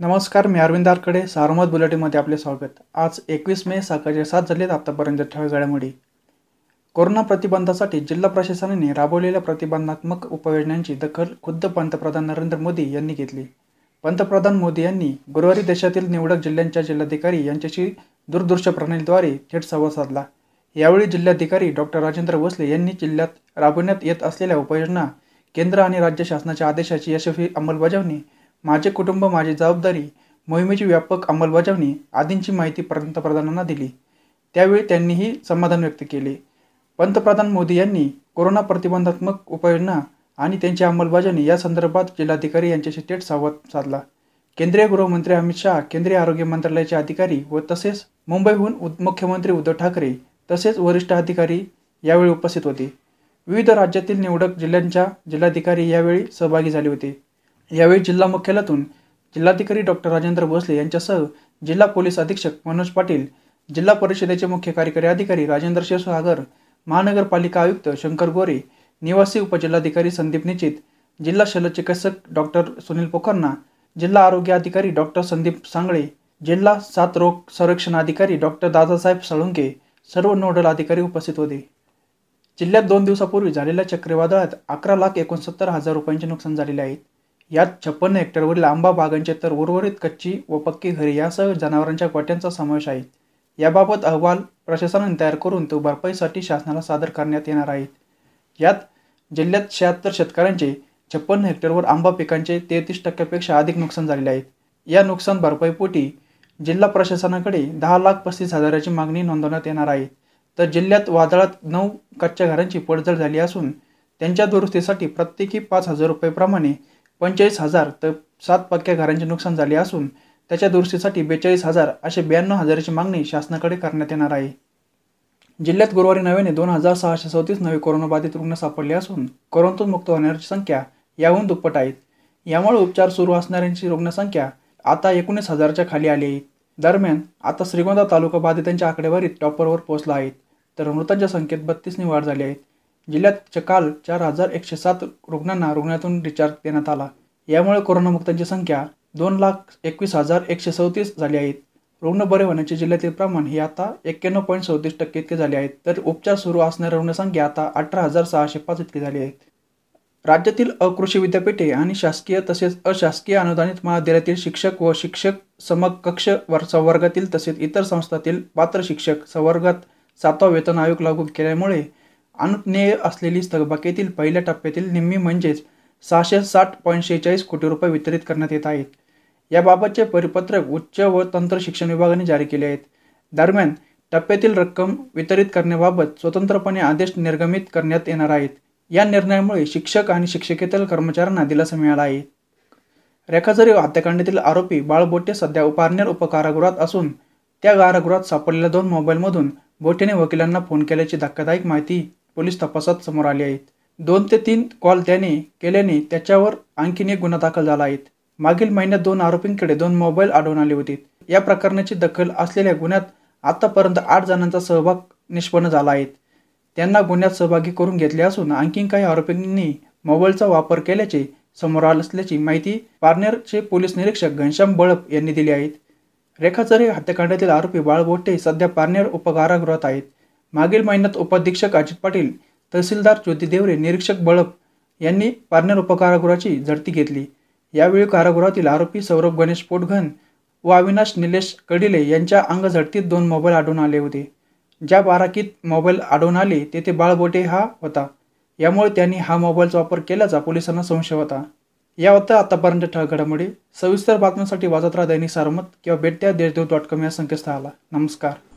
नमस्कार मी अरविंद आरकडे सारमत बुलेटिनमध्ये आपले स्वागत. आज एकवीस मे सकाळचे सात झालेत आतापर्यंत ठळक घडामोडी. कोरोना प्रतिबंधासाठी जिल्हा प्रशासनाने राबवलेल्या प्रतिबंधात्मक उपाययोजनांची दखल खुद्द पंतप्रधान नरेंद्र मोदी यांनी घेतली. पंतप्रधान मोदी यांनी गुरुवारी देशातील निवडक जिल्ह्यांच्या जिल्हाधिकारी यांच्याशी दूरदृश्य प्रणालीद्वारे थेट संवाद साधला. यावेळी जिल्हाधिकारी डॉक्टर राजेंद्र भोसले यांनी जिल्ह्यात राबवण्यात येत असलेल्या उपाययोजना केंद्र आणि राज्य शासनाच्या आदेशाची यशस्वी अंमलबजावणी माझे कुटुंब माझी जबाबदारी मोहिमेची व्यापक अंमलबजावणी आदींची माहिती पंतप्रधानांना दिली. त्यावेळी त्यांनीही समाधान व्यक्त केले. पंतप्रधान मोदी यांनी कोरोना प्रतिबंधात्मक उपाययोजना आणि त्यांची अंमलबजावणी या संदर्भात जिल्हाधिकारी यांच्याशी थेट संवाद साधला. केंद्रीय गृहमंत्री अमित शहा केंद्रीय आरोग्य मंत्रालयाचे अधिकारी व तसेच मुंबईहून मुख्यमंत्री उद्धव ठाकरे तसेच वरिष्ठ अधिकारी यावेळी उपस्थित होते. विविध राज्यातील निवडक जिल्ह्यांच्या जिल्हाधिकारी यावेळी सहभागी झाले होते. यावेळी जिल्हा मुख्यालयातून जिल्हाधिकारी डॉक्टर राजेंद्र भोसले यांच्यासह जिल्हा पोलीस अधीक्षक मनोज पाटील जिल्हा परिषदेचे मुख्य कार्यकारी अधिकारी राजेंद्र क्षीरसागर महानगरपालिका आयुक्त शंकर गोरे निवासी उपजिल्हाधिकारी संदीप निचित जिल्हा शल्यचिकित्सक डॉक्टर सुनील पोखरना जिल्हा आरोग्य अधिकारी डॉक्टर संदीप सांगळे जिल्हा सात रोग संरक्षण अधिकारी डॉक्टर दादासाहेब सळुंके सर्व नोडल अधिकारी उपस्थित होते. जिल्ह्यात दोन दिवसापूर्वी झालेल्या चक्रीवादळात अकरा लाख एकोणसत्तर हजार रुपयांचे नुकसान झालेले आहेत यात छप्पन्न हेक्टरवरील आंबा बागांचे तर उर्वरित कच्ची व पक्की घरे यासह जनावरांच्या गोट्यांचा समावेश आहे. याबाबत अहवाल प्रशासनाने तयार करून तो भरपाईसाठी शासनाला सादर करण्यात येणार आहेत यात जिल्ह्यात शहात्तर शेतकऱ्यांचे छप्पन्न हेक्टरवर आंबा पिकांचे तेहतीस टक्क्यापेक्षा अधिक नुकसान झालेले आहेत या नुकसान भरपाईपोटी जिल्हा प्रशासनाकडे दहा लाख पस्तीस हजाराची मागणी नोंदवण्यात येणार आहे. तर जिल्ह्यात वादळात नऊ कच्च्या घरांची पडझड झाली असून त्यांच्या दुरुस्तीसाठी प्रत्येकी पाच हजार रुपयेप्रमाणे पंचेचाळीस हजार तर सात पक्क्या घरांचे नुकसान झाले असून त्याच्या दुरुस्तीसाठी बेचाळीस हजार असे ब्याण्णव हजाराची मागणी शासनाकडे करण्यात येणार आहे. जिल्ह्यात गुरुवारी नव्याने दोन हजार सहाशे चौतीस नवे कोरोनाबाधित रुग्ण सापडले असून कोरोनातून मुक्त होणाऱ्यांची संख्या याहून दुप्पट आहेत यामुळे उपचार सुरू असणाऱ्यांची रुग्णसंख्या आता एकोणीस हजारच्या खाली आली आहे. दरम्यान आता श्रीगोंदा तालुका बाधितांच्या आकडेवारीत टॉपरवर पोहोचला आहेत तर मृतांच्या संख्येत बत्तीसने वाढ झाली आहे. जिल्ह्यात काल चार हजार एकशे सात रुग्णांना रुग्णातून डिस्चार्ज देण्यात आला. यामुळे कोरोनामुक्तांची संख्या दोन लाख एकवीस हजार एकशे चौतीस झाली आहेत रुग्ण बरे होण्याचे जिल्ह्यातील प्रमाण हे आता एक्क्याण्णव पॉईंट चौतीस टक्के इतके झाले आहेत. तर उपचार सुरू असणाऱ्या रुग्णसंख्या आता अठरा हजार सहाशे पाच इतकी झाली आहेत राज्यातील अकृषी विद्यापीठे आणि शासकीय तसेच अशासकीय अनुदानित महाविद्यालयातील शिक्षक व शिक्षक समकक्ष वर संवर्गातील तसेच इतर संस्थातील पात्र शिक्षक संवर्गात सातवा वेतन आयोग लागू केल्यामुळे अनुज्ञेय असलेली थकबाकीतील पहिल्या टप्प्यातील निम्मी म्हणजेच सहाशे साठ पॉईंट शेहेचाळीस कोटी रुपये वितरित करण्यात येत आहेत. याबाबतचे परिपत्रक उच्च व तंत्र शिक्षण विभागाने जारी केले आहेत. दरम्यान टप्प्यातील रक्कम वितरित करण्याबाबत स्वतंत्रपणे आदेश निर्गमित करण्यात येणार आहेत. या निर्णयामुळे शिक्षक आणि शिक्षकेतर कर्मचाऱ्यांना दिलासा मिळाला आहे. रेखाजरी हत्याकांडातील आरोपी बाळबोटे सध्या पारनेर उपकारागृहात असून त्या कारागृहात सापडलेल्या दोन मोबाईलमधून बोटेने वकिलांना फोन केल्याची धक्कादायक माहिती पोलीस तपासात समोर आले आहेत. दोन ते तीन कॉल त्याने केल्याने त्याच्यावर आणखीन एक गुन्हा दाखल झाला आहे. मागील महिन्यात दोन आरोपींकडे दोन मोबाईल आढळून आले होते. या प्रकरणाची दखल असलेल्या गुन्ह्यात आतापर्यंत आठ जणांचा सहभाग निष्पन्न झाला आहे. त्यांना गुन्ह्यात सहभागी करून घेतले असून आणखीन काही आरोपींनी मोबाईलचा वापर केल्याचे समोर आले असल्याची माहिती पारनेरचे पोलीस निरीक्षक घनश्याम बळप यांनी दिली आहे. रेखाचरे हत्याकांडातील आरोपी बाळबोटे सध्या पारनेर उपकारागृहात आहेत. मागील महिन्यात उपाधीक्षक अजित पाटील तहसीलदार ज्योती देवरे निरीक्षक बळप यांनी पारनेर उपकारागृहाची झडती घेतली. यावेळी कारागृहातील आरोपी सौरभ गणेश पोटघन व अविनाश निलेश कडिले यांच्या अंग झडतीत दोन मोबाईल आढळून आले होते. ज्या बाराकीत मोबाईल आढळून आले तेथे बाळबोटे हा होता. यामुळे त्यांनी हा मोबाईलचा वापर केल्याचा पोलिसांना संशय होता. या होत्या आतापर्यंत ठळक सविस्तर बातम्यांसाठी वाजत राहा दैनिक सारमत किंवा भेट द्या देशदेव डॉट कॉम या संकेतस्थळाला. नमस्कार.